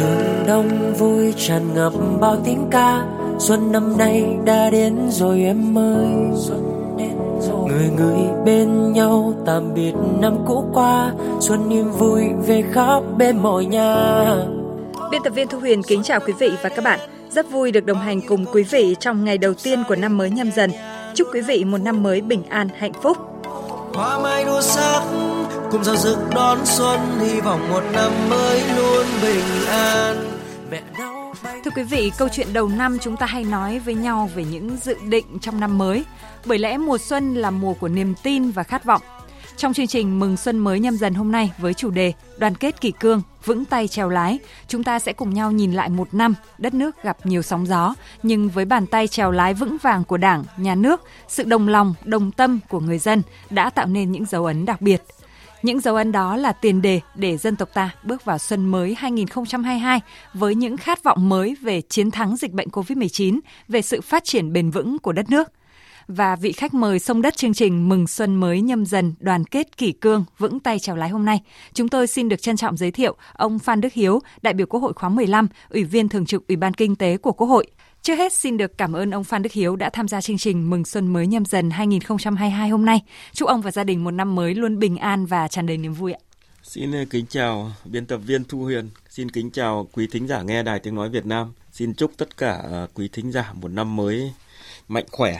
đường đông vui tràn ngập bao tiếng ca. Xuân năm nay đã đến rồi em ơi. Người người bên nhau, tạm biệt năm cũ qua. Xuân niềm vui về khắp bên mọi nhà. Biên tập viên thu huyền kính chào quý vị và các bạn. Rất vui được đồng hành cùng quý vị trong ngày đầu tiên của năm mới nhâm dần. Chúc quý vị một năm mới bình an, hạnh phúc hoa mai đua sắc cùng giao rực đón xuân hy vọng một năm mới luôn bình an mẹ đâu Thưa quý vị, câu chuyện đầu năm chúng ta hay nói với nhau về những dự định trong năm mới, bởi lẽ mùa xuân là mùa của niềm tin và khát vọng. Trong chương trình Mừng Xuân mới nhâm dần hôm nay với chủ đề Đoàn kết kỷ cương, vững tay trèo lái, chúng ta sẽ cùng nhau nhìn lại một năm đất nước gặp nhiều sóng gió, nhưng với bàn tay trèo lái vững vàng của Đảng, Nhà nước, sự đồng lòng, đồng tâm của người dân đã tạo nên những dấu ấn đặc biệt. Những dấu ấn đó là tiền đề để dân tộc ta bước vào xuân mới 2022 với những khát vọng mới về chiến thắng dịch bệnh COVID-19, về sự phát triển bền vững của đất nước – và vị khách mời sông đất chương trình Mừng Xuân mới nhâm dần đoàn kết kỷ cương vững tay chèo lái hôm nay. Chúng tôi xin được trân trọng giới thiệu ông Phan Đức Hiếu, đại biểu Quốc hội khóa 15, Ủy viên Thường trực Ủy ban Kinh tế của Quốc hội. Trước hết xin được cảm ơn ông Phan Đức Hiếu đã tham gia chương trình Mừng Xuân mới nhâm dần 2022 hôm nay. Chúc ông và gia đình một năm mới luôn bình an và tràn đầy niềm vui ạ. Xin ờ, kính chào biên tập viên Thu Huyền, xin kính chào quý thính giả nghe Đài Tiếng Nói Việt Nam. Xin chúc tất cả ờ, quý thính giả một năm mới mạnh khỏe,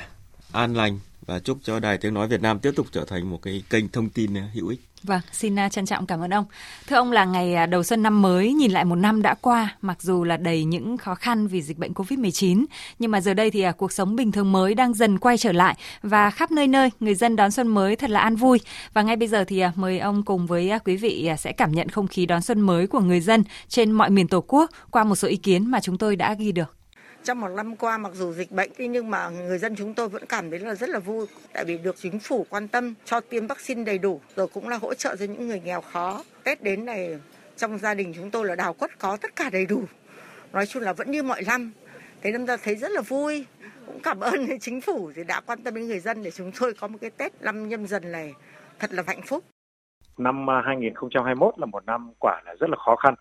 an lành và chúc cho Đài Tiếng Nói Việt Nam tiếp tục trở thành một cái kênh thông tin uh, hữu ích. Vâng, xin uh, trân trọng cảm ơn ông. Thưa ông là ngày uh, đầu xuân năm mới, nhìn lại một năm đã qua, mặc dù là đầy những khó khăn vì dịch bệnh Covid-19, nhưng mà giờ đây thì cuộc sống bình thường mới đang dần quay trở lại và khắp nơi nơi người dân đón xuân mới thật là an vui. Và ngay bây giờ thì mời ông cùng với quý vị sẽ cảm nhận không khí đón xuân mới của người dân trên mọi miền Tổ quốc qua một số ý kiến mà chúng tôi đã ghi được trong một năm qua mặc dù dịch bệnh nhưng mà người dân chúng tôi vẫn cảm thấy là rất là vui. Tại vì được chính phủ quan tâm, cho tiêm vaccine đầy đủ, rồi cũng là hỗ trợ cho những người nghèo khó. Tết đến này, trong gia đình chúng tôi là đào quất có tất cả đầy đủ. Nói chung là vẫn như mọi năm. Thế nên ra thấy rất là vui. Cũng cảm ơn chính phủ thì đã quan tâm đến người dân để chúng tôi có một cái tết năm nhâm dần này. Thật là hạnh phúc. Năm à, 2021 là một năm quả là rất là khó khăn.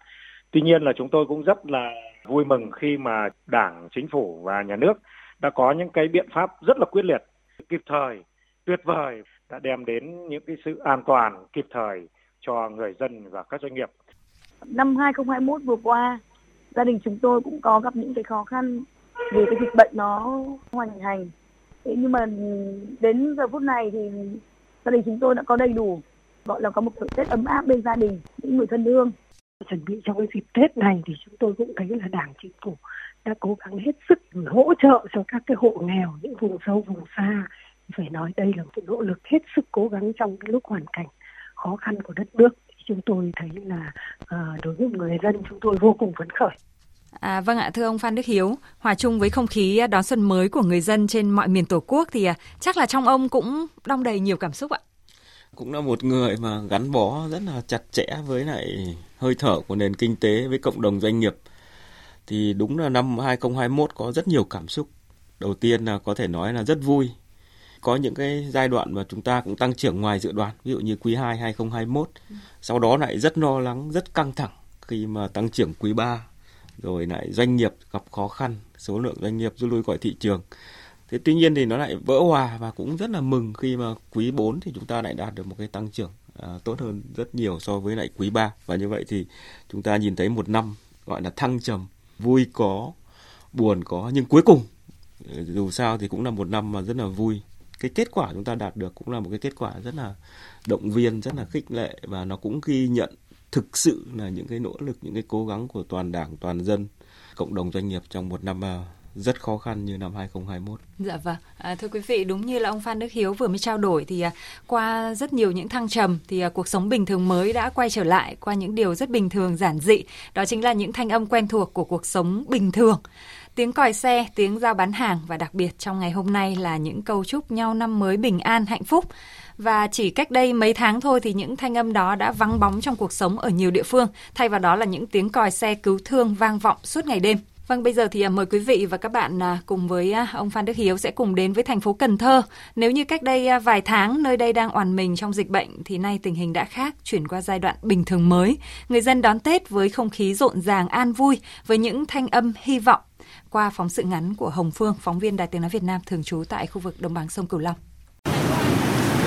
Tuy nhiên là chúng tôi cũng rất là vui mừng khi mà Đảng, Chính phủ và Nhà nước đã có những cái biện pháp rất là quyết liệt, kịp thời, tuyệt vời đã đem đến những cái sự an toàn kịp thời cho người dân và các doanh nghiệp. Năm 2021 vừa qua, gia đình chúng tôi cũng có gặp những cái khó khăn vì cái dịch bệnh nó hoành hành. Thế nhưng mà đến giờ phút này thì gia đình chúng tôi đã có đầy đủ gọi là có một cái Tết ấm áp bên gia đình, những người thân thương chuẩn bị trong cái dịp Tết này thì chúng tôi cũng thấy là Đảng chính phủ đã cố gắng hết sức hỗ trợ cho các cái hộ nghèo những vùng sâu vùng xa. Phải nói đây là một nỗ lực hết sức cố gắng trong cái lúc hoàn cảnh khó khăn của đất nước. Chúng tôi thấy là uh, đối với người dân chúng tôi vô cùng phấn khởi. À, vâng ạ, thưa ông Phan Đức Hiếu, hòa chung với không khí đón xuân mới của người dân trên mọi miền Tổ quốc thì à, chắc là trong ông cũng đong đầy nhiều cảm xúc ạ. Cũng là một người mà gắn bó rất là chặt chẽ với lại hơi thở của nền kinh tế với cộng đồng doanh nghiệp thì đúng là năm 2021 có rất nhiều cảm xúc. Đầu tiên là có thể nói là rất vui. Có những cái giai đoạn mà chúng ta cũng tăng trưởng ngoài dự đoán, ví dụ như quý 2 2021. Sau đó lại rất lo lắng, rất căng thẳng khi mà tăng trưởng quý 3 rồi lại doanh nghiệp gặp khó khăn, số lượng doanh nghiệp rút lui khỏi thị trường. Thế tuy nhiên thì nó lại vỡ hòa và cũng rất là mừng khi mà quý 4 thì chúng ta lại đạt được một cái tăng trưởng à, tốt hơn rất nhiều so với lại quý 3 và như vậy thì chúng ta nhìn thấy một năm gọi là thăng trầm, vui có, buồn có nhưng cuối cùng ừ, dù sao thì cũng là một năm mà rất là vui. Cái kết quả chúng ta đạt được cũng là một cái kết quả rất là động viên, rất là khích lệ và nó cũng ghi nhận thực sự là những cái nỗ lực, những cái cố gắng của toàn đảng, toàn dân, cộng đồng doanh nghiệp trong một năm à, rất khó khăn như năm 2021. Dạ vâng, à, thưa quý vị, đúng như là ông Phan Đức Hiếu vừa mới trao đổi thì à, qua rất nhiều những thăng trầm thì à, cuộc sống bình thường mới đã quay trở lại qua những điều rất bình thường giản dị, đó chính là những thanh âm quen thuộc của cuộc sống bình thường. Tiếng còi xe, tiếng giao bán hàng và đặc biệt trong ngày hôm nay là những câu chúc nhau năm mới bình an, hạnh phúc. Và chỉ cách đây mấy tháng thôi thì những thanh âm đó đã vắng bóng trong cuộc sống ở nhiều địa phương, thay vào đó là những tiếng còi xe cứu thương vang vọng suốt ngày đêm. Vâng, bây giờ thì à, mời quý vị và các bạn à, cùng với à, ông Phan Đức Hiếu sẽ cùng đến với thành phố Cần Thơ. Nếu như cách đây vài tháng nơi đây đang oàn mình trong dịch bệnh thì nay tình hình đã khác, chuyển qua giai đoạn bình thường mới. Người dân đón Tết với không khí rộn ràng an vui với những thanh âm hy vọng qua phóng sự ngắn của Hồng Phương, phóng viên Đài Tiếng nói Việt Nam thường trú tại khu vực đồng bằng sông Cửu Long.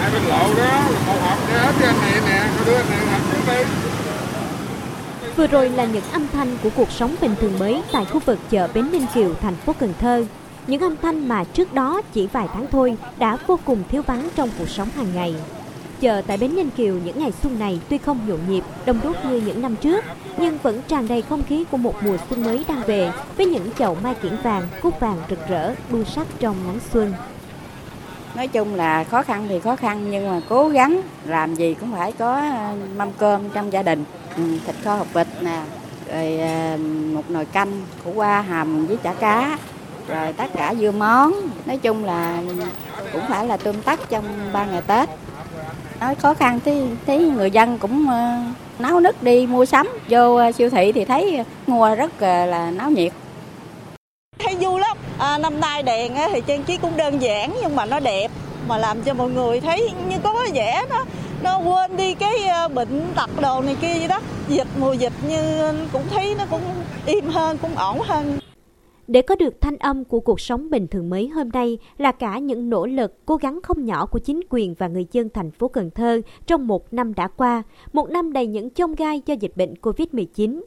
Hai bên lộ đó, một hộp đó, cho này nè, đưa anh này trước đi. Vừa rồi là những âm thanh của cuộc sống bình thường mới tại khu vực chợ Bến Ninh Kiều, thành phố Cần Thơ. Những âm thanh mà trước đó chỉ vài tháng thôi đã vô cùng thiếu vắng trong cuộc sống hàng ngày. Chợ tại Bến Ninh Kiều những ngày xuân này tuy không nhộn nhịp, đông đúc như những năm trước, nhưng vẫn tràn đầy không khí của một mùa xuân mới đang về với những chậu mai kiển vàng, cúc vàng rực rỡ, đua sắc trong nắng xuân. Nói chung là khó khăn thì khó khăn, nhưng mà cố gắng làm gì cũng phải có ờ, mâm cơm trong gia đình. Ừ, thịt kho hộp vịt nè, rồi ờ, một nồi canh khổ qua, hầm với chả cá, rồi tất cả dưa món. Nói chung là cũng phải là tươm tắt trong ba ngày tết. Nói khó khăn thì thấy người dân cũng ờ, náo nức đi mua sắm, vô siêu thị thì thấy mua rất là náo nhiệt. Thấy vui lắm à, năm nay đèn thì trang trí cũng đơn giản nhưng mà nó đẹp mà làm cho mọi người thấy như có vẻ nó nó quên đi cái ờ, bệnh tật đồ này kia vậy đó. Dịch mùa dịch như cũng thấy nó cũng im hơn cũng ổn hơn. Để có được thanh âm của cuộc sống bình thường mới hôm nay là cả những nỗ lực, cố gắng không nhỏ của chính quyền và người dân thành phố Cần Thơ trong một năm đã qua, một năm đầy những chông gai do dịch bệnh Covid-19.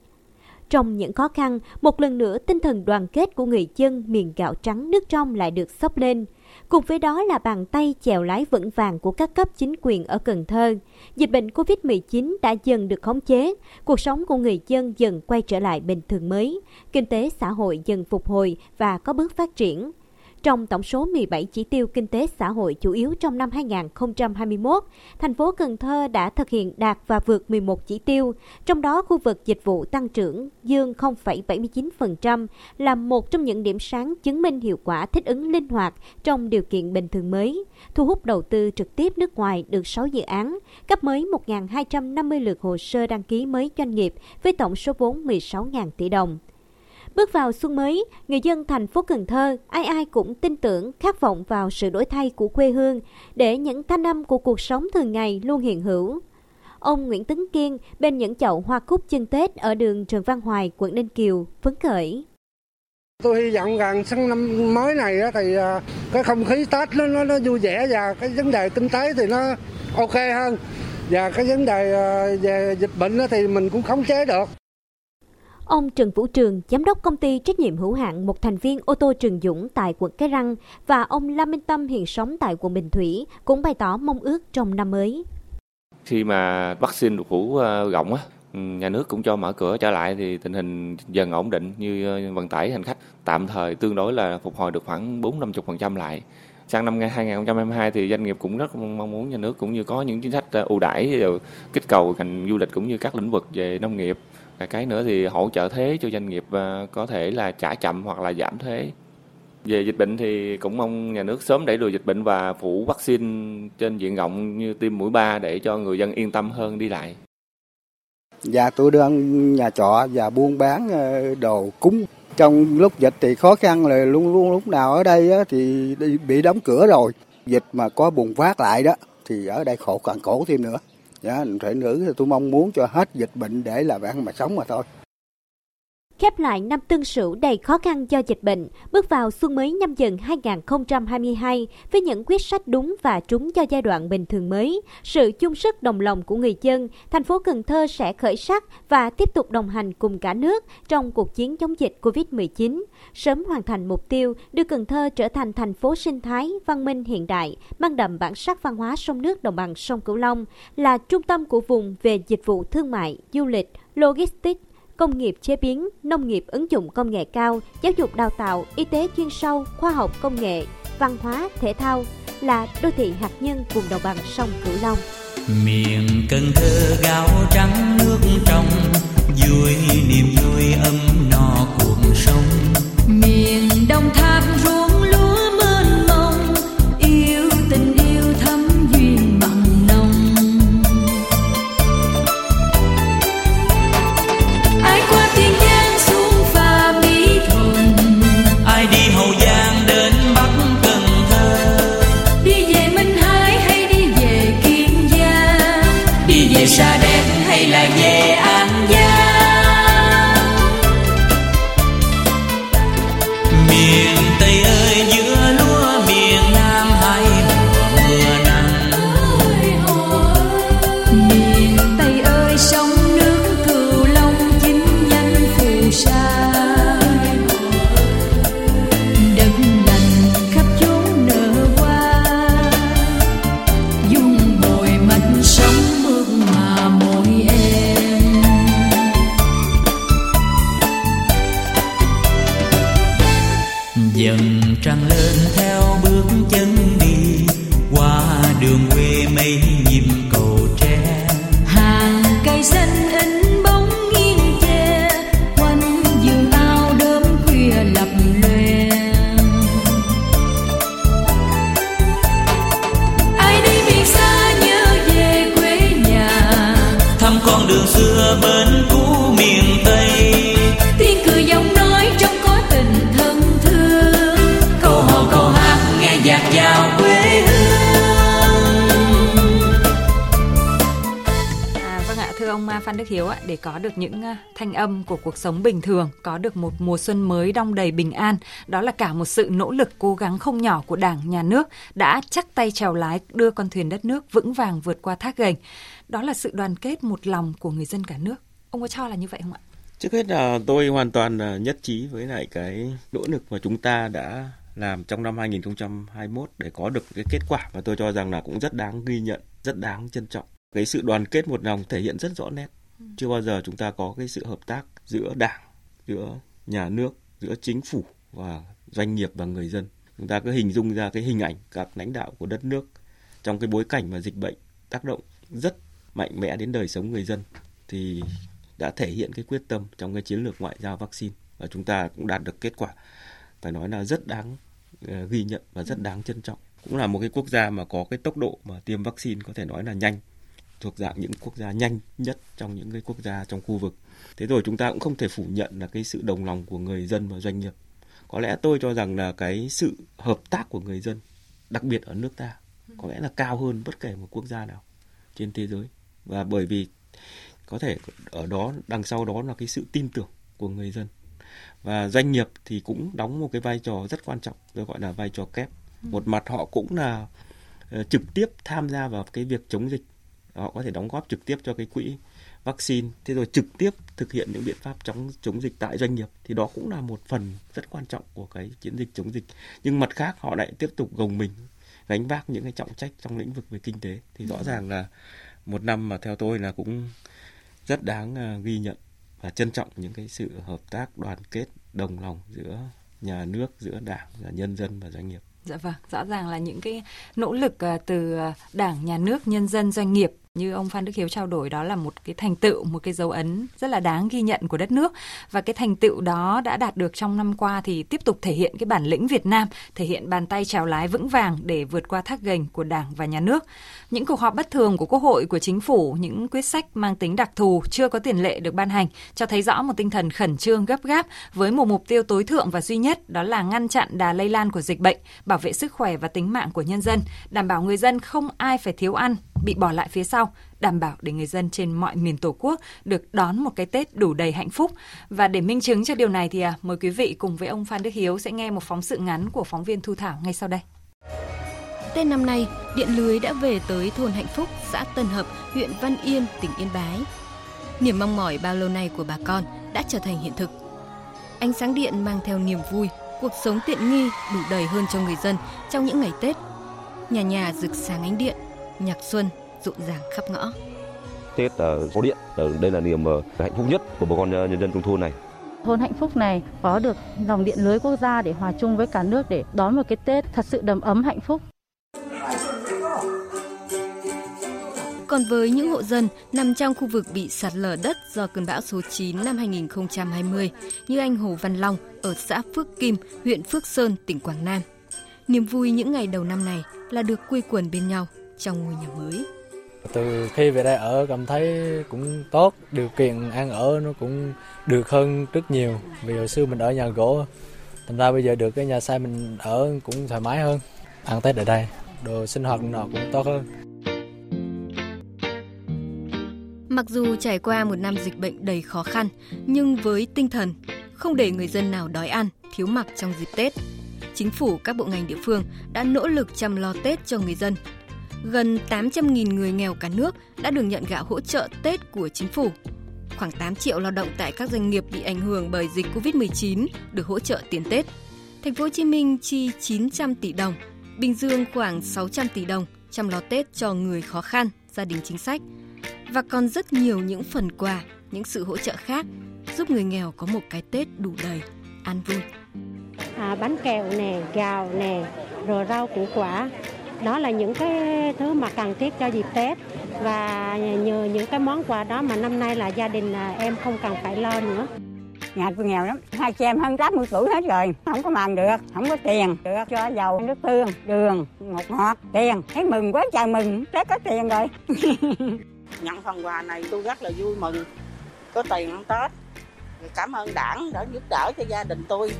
Trong những khó khăn, một lần nữa tinh thần đoàn kết của người dân miền gạo trắng nước trong lại được sốc lên – Cùng với đó là bàn tay chèo lái vững vàng của các cấp chính quyền ở Cần Thơ. Dịch bệnh COVID-19 đã dần được khống chế, cuộc sống của người dân dần quay trở lại bình thường mới, kinh tế xã hội dần phục hồi và có bước phát triển. Trong tổng số 17 chỉ tiêu kinh tế xã hội chủ yếu trong năm 2021, thành phố Cần Thơ đã thực hiện đạt và vượt 11 chỉ tiêu, trong đó khu vực dịch vụ tăng trưởng dương 0,79% là một trong những điểm sáng chứng minh hiệu quả thích ứng linh hoạt trong điều kiện bình thường mới, thu hút đầu tư trực tiếp nước ngoài được 6 dự án, cấp mới 1.250 lượt hồ sơ đăng ký mới doanh nghiệp với tổng số vốn 16.000 tỷ đồng. Bước vào xuân mới, người dân thành phố Cần Thơ ai ai cũng tin tưởng, khát vọng vào sự đổi thay của quê hương để những thanh âm của cuộc sống thường ngày luôn hiện hữu. Ông Nguyễn Tấn Kiên bên những chậu hoa cúc chân Tết ở đường Trần Văn Hoài, quận Ninh Kiều, phấn khởi. Tôi hy vọng rằng sang năm mới này thì à, cái không khí Tết nó, nó, nó vui vẻ và cái vấn đề kinh tế thì nó ok hơn và cái vấn đề à, về dịch bệnh thì mình cũng khống chế được. Ông Trần Vũ Trường, giám đốc công ty trách nhiệm hữu hạn một thành viên ô tô Trường Dũng tại quận Cái Răng và ông Lam Minh Tâm hiện sống tại quận Bình Thủy cũng bày tỏ mong ước trong năm mới. Khi mà vaccine được phủ ờ, rộng á, ừ, nhà nước cũng cho mở cửa trở lại thì tình hình dần ổn định như ờ, vận tải hành khách tạm thời tương đối là phục hồi được khoảng 4-50% lại. Sang năm 2022 thì doanh nghiệp cũng rất mong muốn nhà nước cũng như có những chính sách ờ, ưu đãi kích cầu ngành du lịch cũng như các lĩnh vực về nông nghiệp cái nữa thì hỗ trợ thuế cho doanh nghiệp à, có thể là trả chậm hoặc là giảm thuế về dịch bệnh thì cũng mong nhà nước sớm đẩy lùi dịch bệnh và phủ vaccine trên diện rộng như tiêm mũi 3 để cho người dân yên tâm hơn đi lại. Dạ tôi đang nhà trọ và buôn bán ờ, đồ cúng. Trong lúc dịch thì khó khăn là luôn luôn lúc nào ở đây thì bị đóng cửa rồi. Dịch mà có bùng phát lại đó thì ở đây khổ, càng khổ thêm nữa dạ, thể nữ thì tôi mong muốn cho hết dịch bệnh để là bạn mà sống mà thôi. Khép lại năm Tân Sửu đầy khó khăn do dịch bệnh, bước vào xuân mới nhâm dần 2022 với những quyết sách đúng và trúng cho giai đoạn bình thường mới, sự chung sức đồng lòng của người dân, thành phố Cần Thơ sẽ khởi sắc và tiếp tục đồng hành cùng cả nước trong cuộc chiến chống dịch Covid-19, sớm hoàn thành mục tiêu đưa Cần Thơ trở thành thành phố sinh thái, văn minh hiện đại, mang đậm bản sắc văn hóa sông nước đồng bằng sông Cửu Long, là trung tâm của vùng về dịch vụ thương mại, du lịch, logistics, công nghiệp chế biến, nông nghiệp ứng dụng công nghệ cao, giáo dục đào tạo, y tế chuyên sâu, khoa học công nghệ, văn hóa, thể thao là đô thị hạt nhân vùng đồng bằng sông Cửu Long. Miền Cần Thơ gạo trắng nước trong, vui niềm vui ấm no cuộc sống. Miền Đông Tháp âm của cuộc sống bình thường, có được một mùa xuân mới đong đầy bình an, đó là cả một sự nỗ lực cố gắng không nhỏ của Đảng, Nhà nước đã chắc tay chèo lái đưa con thuyền đất nước vững vàng vượt qua thác gành. Đó là sự đoàn kết một lòng của người dân cả nước. Ông có cho là như vậy không ạ? Trước hết là tôi hoàn toàn à, nhất trí với lại cái nỗ lực mà chúng ta đã làm trong năm 2021 để có được cái kết quả và tôi cho rằng là cũng rất đáng ghi nhận, rất đáng trân trọng. Cái sự đoàn kết một lòng thể hiện rất rõ nét. Chưa bao giờ chúng ta có cái sự hợp tác giữa đảng, giữa nhà nước, giữa chính phủ và doanh nghiệp và người dân. Chúng ta cứ hình dung ra cái hình ảnh các lãnh đạo của đất nước trong cái bối cảnh mà dịch bệnh tác động rất mạnh mẽ đến đời sống người dân thì đã thể hiện cái quyết tâm trong cái chiến lược ngoại giao vaccine. Và chúng ta cũng đạt được kết quả phải nói là rất đáng ờ, ghi nhận và rất đáng trân trọng. Cũng là một cái quốc gia mà có cái tốc độ mà tiêm vaccine có thể nói là nhanh thuộc dạng những quốc gia nhanh nhất trong những cái quốc gia trong khu vực. Thế rồi chúng ta cũng không thể phủ nhận là cái sự đồng lòng của người dân và doanh nghiệp. Có lẽ tôi cho rằng là cái sự hợp tác của người dân đặc biệt ở nước ta có lẽ là cao hơn bất kể một quốc gia nào trên thế giới. Và bởi vì có thể ở đó đằng sau đó là cái sự tin tưởng của người dân. Và doanh nghiệp thì cũng đóng một cái vai trò rất quan trọng tôi gọi là vai trò kép. Một mặt họ cũng là ờ, trực tiếp tham gia vào cái việc chống dịch họ có thể đóng góp trực tiếp cho cái quỹ vaccine. Thế rồi trực tiếp thực hiện những biện pháp chống chống dịch tại doanh nghiệp thì đó cũng là một phần rất quan trọng của cái chiến dịch chống dịch. Nhưng mặt khác họ lại tiếp tục gồng mình gánh vác những cái trọng trách trong lĩnh vực về kinh tế. Thì rõ ràng là một năm mà theo tôi là cũng rất đáng à, ghi nhận và trân trọng những cái sự hợp tác đoàn kết đồng lòng giữa nhà nước giữa đảng và nhân dân và doanh nghiệp. Dạ vâng, rõ ràng là những cái nỗ lực à, từ à, Đảng, Nhà nước, nhân dân, doanh nghiệp như ông Phan Đức Hiếu trao đổi đó là một cái thành tựu, một cái dấu ấn rất là đáng ghi nhận của đất nước và cái thành tựu đó đã đạt được trong năm qua thì tiếp tục thể hiện cái bản lĩnh Việt Nam, thể hiện bàn tay trèo lái vững vàng để vượt qua thác gành của Đảng và Nhà nước. Những cuộc họp bất thường của Quốc hội, của Chính phủ, những quyết sách mang tính đặc thù chưa có tiền lệ được ban hành cho thấy rõ một tinh thần khẩn trương gấp gáp với một mục tiêu tối thượng và duy nhất đó là ngăn chặn đà lây lan của dịch bệnh, bảo vệ sức khỏe và tính mạng của nhân dân, đảm bảo người dân không ai phải thiếu ăn, bị bỏ lại phía sau, đảm bảo để người dân trên mọi miền Tổ quốc được đón một cái Tết đủ đầy hạnh phúc. Và để minh chứng cho điều này thì à, mời quý vị cùng với ông Phan Đức Hiếu sẽ nghe một phóng sự ngắn của phóng viên Thu Thảo ngay sau đây. Tết năm nay, điện lưới đã về tới thôn Hạnh Phúc, xã Tân Hợp, huyện Văn Yên, tỉnh Yên Bái. Niềm mong mỏi bao lâu nay của bà con đã trở thành hiện thực. Ánh sáng điện mang theo niềm vui, cuộc sống tiện nghi đủ đầy hơn cho người dân trong những ngày Tết. Nhà nhà rực sáng ánh điện, nhạc xuân rộn ràng khắp ngõ. Tết ở có điện, đây là niềm ờ, hạnh phúc nhất của bà con ờ, nhân dân trong thôn này. Thôn hạnh phúc này có được dòng điện lưới quốc gia để hòa chung với cả nước để đón một cái Tết thật sự đầm ấm hạnh phúc. Còn với những hộ dân nằm trong khu vực bị sạt lở đất do cơn bão số 9 năm 2020 như anh Hồ Văn Long ở xã Phước Kim, huyện Phước Sơn, tỉnh Quảng Nam. Niềm vui những ngày đầu năm này là được quây quần bên nhau trong ngôi nhà mới. Từ khi về đây ở cảm thấy cũng tốt, điều kiện ăn ở nó cũng được hơn rất nhiều. Vì hồi xưa mình ở nhà gỗ, thành ra bây giờ được cái nhà xây mình ở cũng thoải mái hơn. Ăn Tết ở đây, đồ sinh hoạt nào cũng tốt hơn. Mặc dù trải qua một năm dịch bệnh đầy khó khăn, nhưng với tinh thần không để người dân nào đói ăn, thiếu mặc trong dịp Tết, chính phủ các bộ ngành địa phương đã nỗ lực chăm lo Tết cho người dân. Gần 800.000 người nghèo cả nước đã được nhận gạo hỗ trợ Tết của chính phủ. Khoảng 8 triệu lao động tại các doanh nghiệp bị ảnh hưởng bởi dịch Covid-19 được hỗ trợ tiền Tết. Thành phố Hồ Chí Minh chi 900 tỷ đồng, Bình Dương khoảng 600 tỷ đồng chăm lo Tết cho người khó khăn, gia đình chính sách và còn rất nhiều những phần quà, những sự hỗ trợ khác giúp người nghèo có một cái Tết đủ đầy, an vui. à, bánh kẹo nè, gạo nè, rồi rau củ quả. Đó là những cái thứ mà cần thiết cho dịp Tết và nhờ những cái món quà đó mà năm nay là gia đình em không cần phải lo nữa. Nhà tôi nghèo lắm, hai chị em hơn 80 tuổi hết rồi, không có màng được, không có tiền, được cho dầu, nước tương, đường, ngọt ngọt, tiền, thấy mừng quá trời mừng, Tết có tiền rồi. nhận phần quà này tôi rất là vui mừng có tiền ăn Tết. Cảm ơn đảng đã giúp đỡ cho gia đình tôi.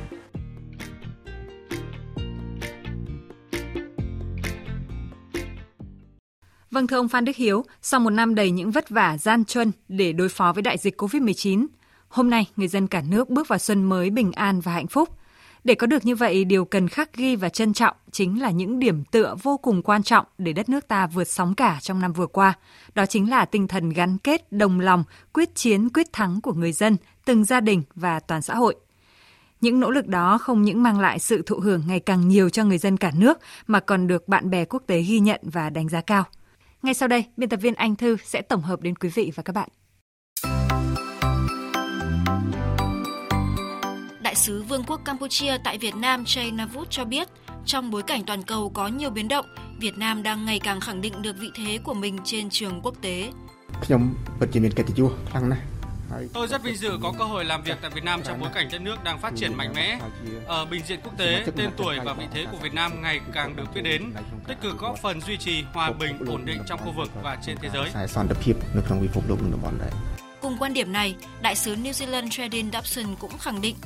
Vâng thưa ông Phan Đức Hiếu, sau một năm đầy những vất vả gian truân để đối phó với đại dịch COVID-19, hôm nay người dân cả nước bước vào xuân mới bình an và hạnh phúc. Để có được như vậy, điều cần khắc ghi và trân trọng chính là những điểm tựa vô cùng quan trọng để đất nước ta vượt sóng cả trong năm vừa qua. Đó chính là tinh thần gắn kết, đồng lòng, quyết chiến, quyết thắng của người dân, từng gia đình và toàn xã hội. Những nỗ lực đó không những mang lại sự thụ hưởng ngày càng nhiều cho người dân cả nước mà còn được bạn bè quốc tế ghi nhận và đánh giá cao. Ngay sau đây, biên tập viên Anh Thư sẽ tổng hợp đến quý vị và các bạn. Đại sứ Vương quốc Campuchia tại Việt Nam Chay Navut cho biết, trong bối cảnh toàn cầu có nhiều biến động, Việt Nam đang ngày càng khẳng định được vị thế của mình trên trường quốc tế. ខ្ញុំពិតជាមានកិត្តិយសខ្លាំងណាស់ Tôi rất vinh dự có cơ hội làm việc tại Việt Nam trong bối cảnh đất nước đang phát triển mạnh mẽ. Ở bình diện quốc tế, tên tuổi và vị thế của Việt Nam ngày càng được biết đến, tích cực góp phần duy trì hòa bình ổn định trong khu vực và trên thế giới. Cùng quan điểm này, đại sứ New Zealand Tradin Dobson cũng khẳng định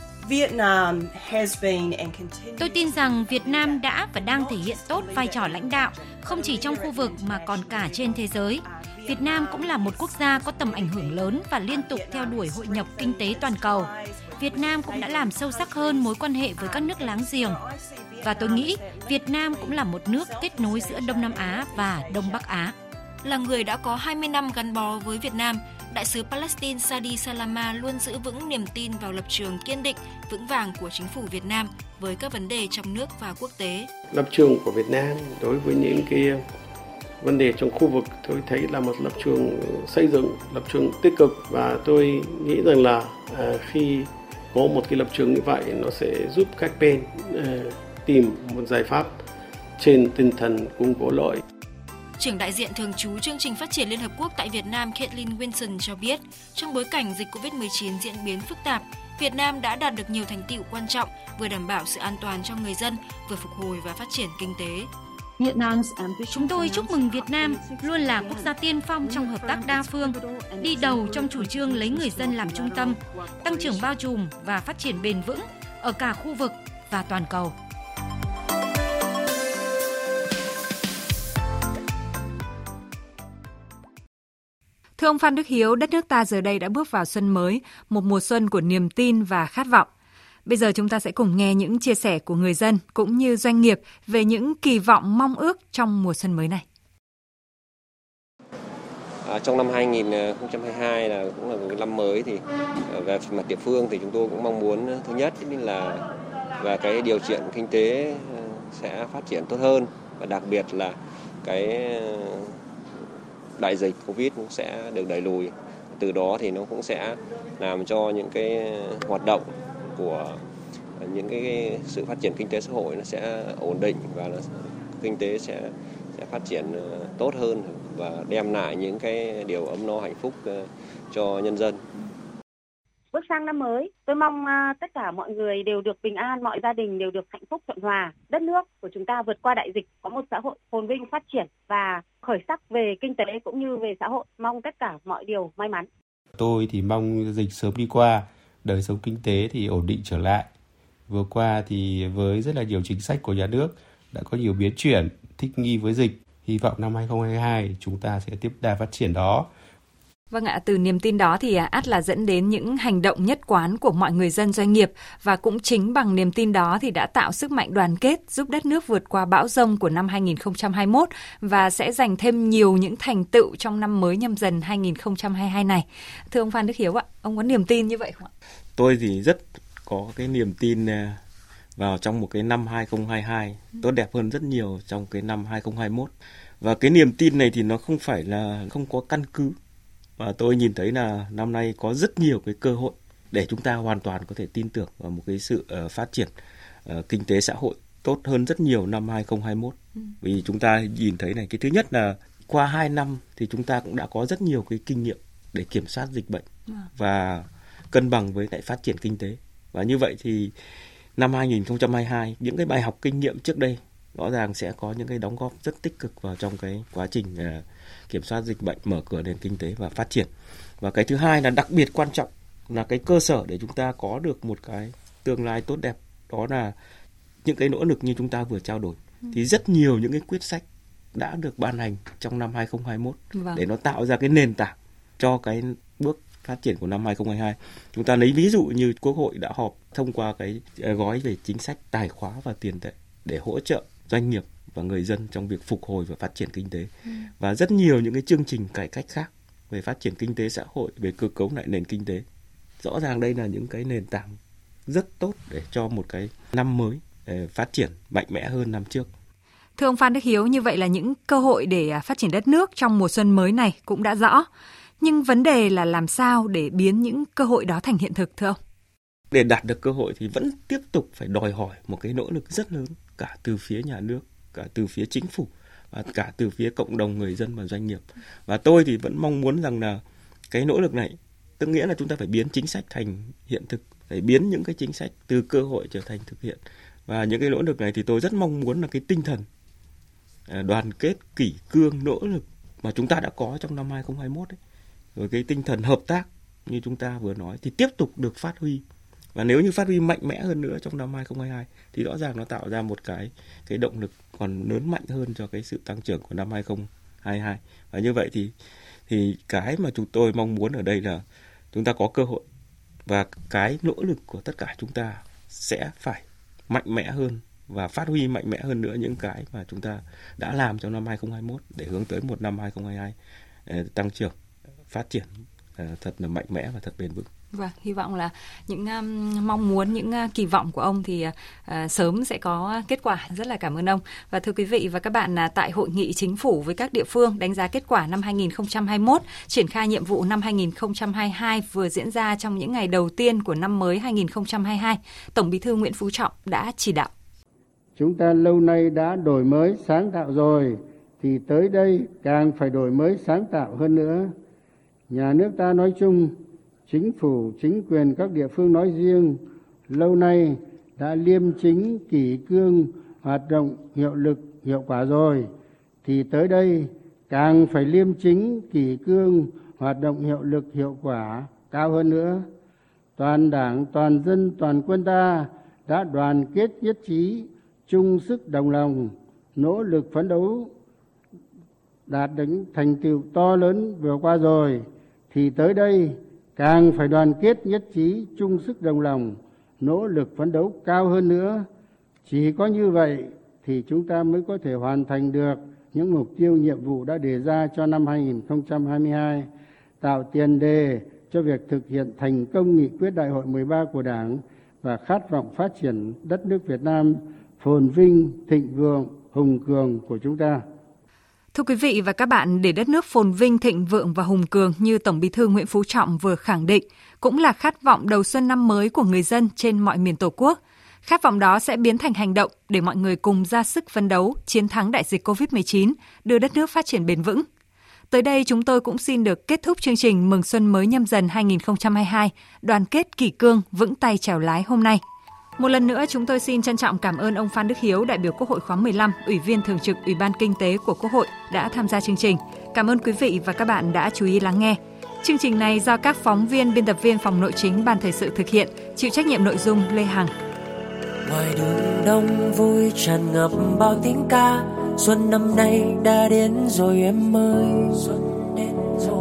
Tôi tin rằng Việt Nam đã và đang thể hiện tốt vai trò lãnh đạo, không chỉ trong khu vực mà còn cả trên thế giới. Việt Nam cũng là một quốc gia có tầm ảnh hưởng lớn và liên tục theo đuổi hội nhập kinh tế toàn cầu. Việt Nam cũng đã làm sâu sắc hơn mối quan hệ với các nước láng giềng. Và tôi nghĩ Việt Nam cũng là một nước kết nối giữa Đông Nam Á và Đông Bắc Á. Là người đã có 20 năm gắn bó với Việt Nam, Đại sứ Palestine Sadi Salama luôn giữ vững niềm tin vào lập trường kiên định, vững vàng của chính phủ Việt Nam với các vấn đề trong nước và quốc tế. Lập trường của Việt Nam đối với những cái vấn đề trong khu vực tôi thấy là một lập trường xây dựng, lập trường tích cực và tôi nghĩ rằng là à, khi có một cái lập trường như vậy nó sẽ giúp các bên à, tìm một giải pháp trên tinh thần cùng có lợi. Trưởng đại diện thường trú chương trình phát triển Liên Hợp Quốc tại Việt Nam Caitlin Wilson cho biết, trong bối cảnh dịch COVID-19 diễn biến phức tạp, Việt Nam đã đạt được nhiều thành tựu quan trọng, vừa đảm bảo sự an toàn cho người dân, vừa phục hồi và phát triển kinh tế. Chúng tôi chúc mừng Việt Nam luôn là quốc gia tiên phong trong hợp tác đa phương, đi đầu trong chủ trương lấy người dân làm trung tâm, tăng trưởng bao trùm và phát triển bền vững ở cả khu vực và toàn cầu. Thưa ông Phan Đức Hiếu, đất nước ta giờ đây đã bước vào xuân mới, một mùa xuân của niềm tin và khát vọng. Bây giờ chúng ta sẽ cùng nghe những chia sẻ của người dân cũng như doanh nghiệp về những kỳ vọng mong ước trong mùa xuân mới này. À, trong năm 2022 là cũng là một cái năm mới thì à, về mặt địa phương thì chúng tôi cũng mong muốn thứ nhất là và cái điều kiện kinh tế à, sẽ phát triển tốt hơn và đặc biệt là cái à, đại dịch Covid cũng sẽ được đẩy lùi. Từ đó thì nó cũng sẽ làm cho những cái hoạt động của những cái sự phát triển kinh tế xã hội nó sẽ ổn định và nó, kinh tế sẽ sẽ phát triển tốt hơn và đem lại những cái điều ấm no hạnh phúc cho nhân dân. Bước sang năm mới, tôi mong tất cả mọi người đều được bình an, mọi gia đình đều được hạnh phúc thuận hòa. Đất nước của chúng ta vượt qua đại dịch, có một xã hội phồn vinh phát triển và khởi sắc về kinh tế cũng như về xã hội. Mong tất cả mọi điều may mắn. Tôi thì mong dịch sớm đi qua, đời sống kinh tế thì ổn định trở lại. Vừa qua thì với rất là nhiều chính sách của nhà nước đã có nhiều biến chuyển, thích nghi với dịch. Hy vọng năm 2022 chúng ta sẽ tiếp đà phát triển đó. Vâng ạ, từ niềm tin đó thì át là dẫn đến những hành động nhất quán của mọi người dân doanh nghiệp và cũng chính bằng niềm tin đó thì đã tạo sức mạnh đoàn kết giúp đất nước vượt qua bão rông của năm 2021 và sẽ giành thêm nhiều những thành tựu trong năm mới nhâm dần 2022 này. Thưa ông Phan Đức Hiếu ạ, ông có niềm tin như vậy không ạ? Tôi thì rất có cái niềm tin vào trong một cái năm 2022 tốt đẹp hơn rất nhiều trong cái năm 2021. Và cái niềm tin này thì nó không phải là không có căn cứ và tôi nhìn thấy là năm nay có rất nhiều cái cơ hội để chúng ta hoàn toàn có thể tin tưởng vào một cái sự uh, phát triển uh, kinh tế xã hội tốt hơn rất nhiều năm 2021. Ừ. Vì chúng ta nhìn thấy này cái thứ nhất là qua 2 năm thì chúng ta cũng đã có rất nhiều cái kinh nghiệm để kiểm soát dịch bệnh ừ. và cân bằng với lại phát triển kinh tế. Và như vậy thì năm 2022 những cái bài học kinh nghiệm trước đây rõ ràng sẽ có những cái đóng góp rất tích cực vào trong cái quá trình uh, kiểm soát dịch bệnh, mở cửa nền kinh tế và phát triển. và cái thứ hai là đặc biệt quan trọng là cái cơ sở để chúng ta có được một cái tương lai tốt đẹp đó là những cái nỗ lực như chúng ta vừa trao đổi ừ. thì rất nhiều những cái quyết sách đã được ban hành trong năm 2021 vâng. để nó tạo ra cái nền tảng cho cái bước phát triển của năm 2022. Chúng ta lấy ví dụ như Quốc hội đã họp thông qua cái ờ, gói về chính sách tài khóa và tiền tệ để hỗ trợ doanh nghiệp và người dân trong việc phục hồi và phát triển kinh tế. Ừ. Và rất nhiều những cái chương trình cải cách khác về phát triển kinh tế xã hội, về cơ cấu lại nền kinh tế. Rõ ràng đây là những cái nền tảng rất tốt để cho một cái năm mới ờ, phát triển mạnh mẽ hơn năm trước. Thưa ông Phan Đức Hiếu, như vậy là những cơ hội để à, phát triển đất nước trong mùa xuân mới này cũng đã rõ. Nhưng vấn đề là làm sao để biến những cơ hội đó thành hiện thực thưa ông? Để đạt được cơ hội thì vẫn tiếp tục phải đòi hỏi một cái nỗ lực rất lớn cả từ phía nhà nước, cả từ phía chính phủ và cả từ phía cộng đồng người dân và doanh nghiệp. Và tôi thì vẫn mong muốn rằng là cái nỗ lực này tức nghĩa là chúng ta phải biến chính sách thành hiện thực, phải biến những cái chính sách từ cơ hội trở thành thực hiện. Và những cái nỗ lực này thì tôi rất mong muốn là cái tinh thần à, đoàn kết, kỷ cương, nỗ lực mà chúng ta đã có trong năm 2021 ấy, rồi cái tinh thần hợp tác như chúng ta vừa nói thì tiếp tục được phát huy và nếu như phát huy mạnh mẽ hơn nữa trong năm 2022 thì rõ ràng nó tạo ra một cái cái động lực còn lớn mạnh hơn cho cái sự tăng trưởng của năm 2022 và như vậy thì thì cái mà chúng tôi mong muốn ở đây là chúng ta có cơ hội và cái nỗ lực của tất cả chúng ta sẽ phải mạnh mẽ hơn và phát huy mạnh mẽ hơn nữa những cái mà chúng ta đã làm trong năm 2021 để hướng tới một năm 2022 ờ, tăng trưởng, phát triển ờ, thật là mạnh mẽ và thật bền vững. Vâng, hy vọng là những um, mong muốn, những uh, kỳ vọng của ông thì uh, sớm sẽ có kết quả. Rất là cảm ơn ông. Và thưa quý vị và các bạn, uh, tại hội nghị chính phủ với các địa phương đánh giá kết quả năm 2021, triển khai nhiệm vụ năm 2022 vừa diễn ra trong những ngày đầu tiên của năm mới 2022, Tổng Bí thư Nguyễn Phú Trọng đã chỉ đạo. Chúng ta lâu nay đã đổi mới sáng tạo rồi, thì tới đây càng phải đổi mới sáng tạo hơn nữa nhà nước ta nói chung chính phủ, chính quyền các địa phương nói riêng, lâu nay đã liêm chính, kỷ cương, hoạt động hiệu lực, hiệu quả rồi. Thì tới đây, càng phải liêm chính, kỷ cương, hoạt động hiệu lực, hiệu quả cao hơn nữa. Toàn đảng, toàn dân, toàn quân ta đã đoàn kết nhất trí, chung sức đồng lòng, nỗ lực phấn đấu, đạt đến thành tựu to lớn vừa qua rồi. Thì tới đây càng phải đoàn kết nhất trí chung sức đồng lòng nỗ lực phấn đấu cao hơn nữa chỉ có như vậy thì chúng ta mới có thể hoàn thành được những mục tiêu nhiệm vụ đã đề ra cho năm 2022 tạo tiền đề cho việc thực hiện thành công nghị quyết đại hội 13 của Đảng và khát vọng phát triển đất nước Việt Nam phồn vinh, thịnh vượng, hùng cường của chúng ta. Thưa quý vị và các bạn, để đất nước phồn vinh, thịnh vượng và hùng cường như Tổng Bí thư Nguyễn Phú Trọng vừa khẳng định, cũng là khát vọng đầu xuân năm mới của người dân trên mọi miền Tổ quốc. Khát vọng đó sẽ biến thành hành động để mọi người cùng ra sức phấn đấu, chiến thắng đại dịch COVID-19, đưa đất nước phát triển bền vững. Tới đây chúng tôi cũng xin được kết thúc chương trình Mừng Xuân mới nhâm dần 2022, đoàn kết kỷ cương, vững tay chèo lái hôm nay. Một lần nữa chúng tôi xin trân trọng cảm ơn ông Phan Đức Hiếu, đại biểu Quốc hội khóa 15, Ủy viên thường trực Ủy ban Kinh tế của Quốc hội đã tham gia chương trình. Cảm ơn quý vị và các bạn đã chú ý lắng nghe. Chương trình này do các phóng viên biên tập viên phòng nội chính ban thời sự thực hiện, chịu trách nhiệm nội dung Lê Hằng. Ngoài đường đông vui tràn ngập bao tiếng ca, xuân năm nay đã đến rồi em ơi. Xuân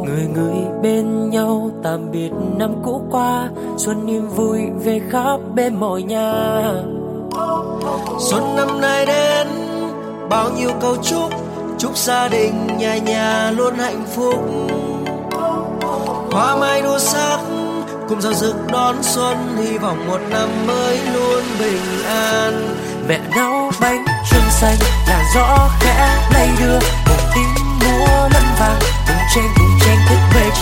người người bên nhau, tạm biệt năm cũ qua. Xuân niềm vui về khắp bên mọi nhà. Xuân năm nay đến, bao nhiêu câu chúc. Chúc gia đình, nhà nhà luôn hạnh phúc. Hoa mai đua sắc, cùng giao dực đón xuân. Hy vọng một năm mới luôn bình an. Mẹ nấu bánh trưng xanh là gió khẽ lay đưa. Một tiếng múa lân vàng, cùng trên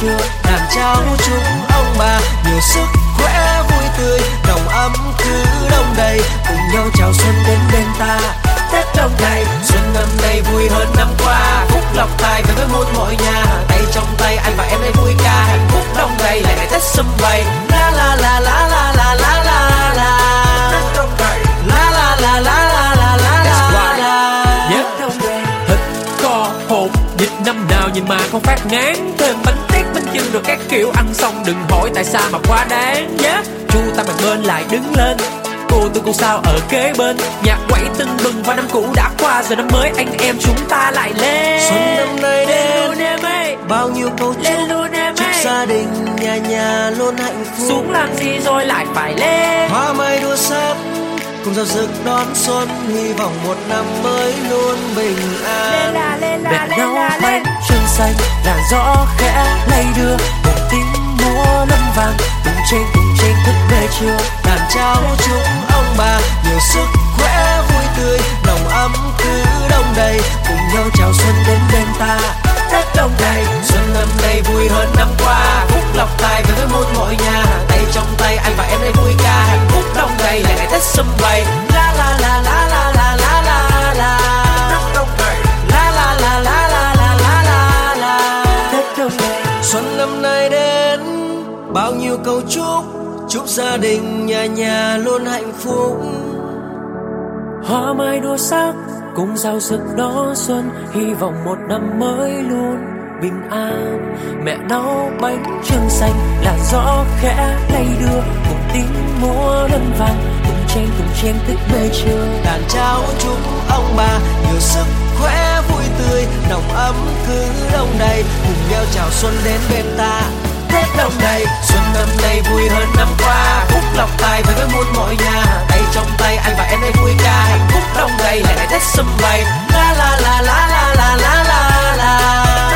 trưa làm cháu chúc ông bà nhiều sức khỏe vui tươi đồng ấm cứ đông đầy cùng nhau chào xuân đến bên ta tết đông đầy xuân năm nay vui hơn năm qua phúc lộc tài về với muôn mọi nhà tay trong tay anh và em đây vui ca hạnh phúc đông đầy lại ngày tết sum vầy la la la la la la la la la la la la la năm nào nhìn mà không phát ngán thêm bánh được các kiểu ăn xong đừng hỏi tại sao mà quá đáng nhé. Chu ta mặt bên lại đứng lên. Cô tôi cô sao ở kế bên? Nhạc quẩy tưng bừng và năm cũ đã qua rồi năm mới anh em chúng ta lại lên. Xuân năm nay đến. luôn em ơi. Bao nhiêu câu lên luôn em chúc gia đình nhà nhà luôn hạnh phúc. Xuống làm gì rồi lại phải lên. Hoa mai đua sắc cùng giao rực đón xuân hy vọng một năm mới luôn bình an. Nấu là lên bánh trăng xanh là gió khẽ lay đưa một tiếng múa lâm vàng cùng trên cùng trên thức về chiều đàn trao chúc ông bà. Nhiều sức khỏe vui tươi nồng ấm cứ đông đầy. Cùng nhau chào xuân đến bên ta tết đông đầy xuân năm nay vui hơn năm qua phúc lộc tài về với muôn mọi nhà tay trong tay anh và em đây vui ca hạnh phúc đông đầy là ngày tết sum vầy la la la la la la la la la đông đầy la la la la la la la la la tết đông đầy xuân năm nay đến bao nhiêu câu chúc chúc gia đình nhà nhà luôn hạnh phúc hoa mai đua sắc cùng giao sức đón xuân, hy vọng một năm mới luôn bình an. Mẹ nấu bánh trưng xanh là gió khẽ lay đưa, cùng tiếng múa lân vàng cùng tranh cùng chen thức mê chưa đàn cháu chúc ông bà nhiều sức khỏe vui tươi, nồng ấm cứ đông đầy. Cùng nhau chào xuân đến bên ta. Tết năm nay Xuân năm nay vui hơn năm qua. Phúc lọc tài về với muôn mọi nhà. Tay trong tay anh và em đây vui ca. Hạnh phúc đông đầy, lại ngày Tết sum vầy. La la la la la la la la.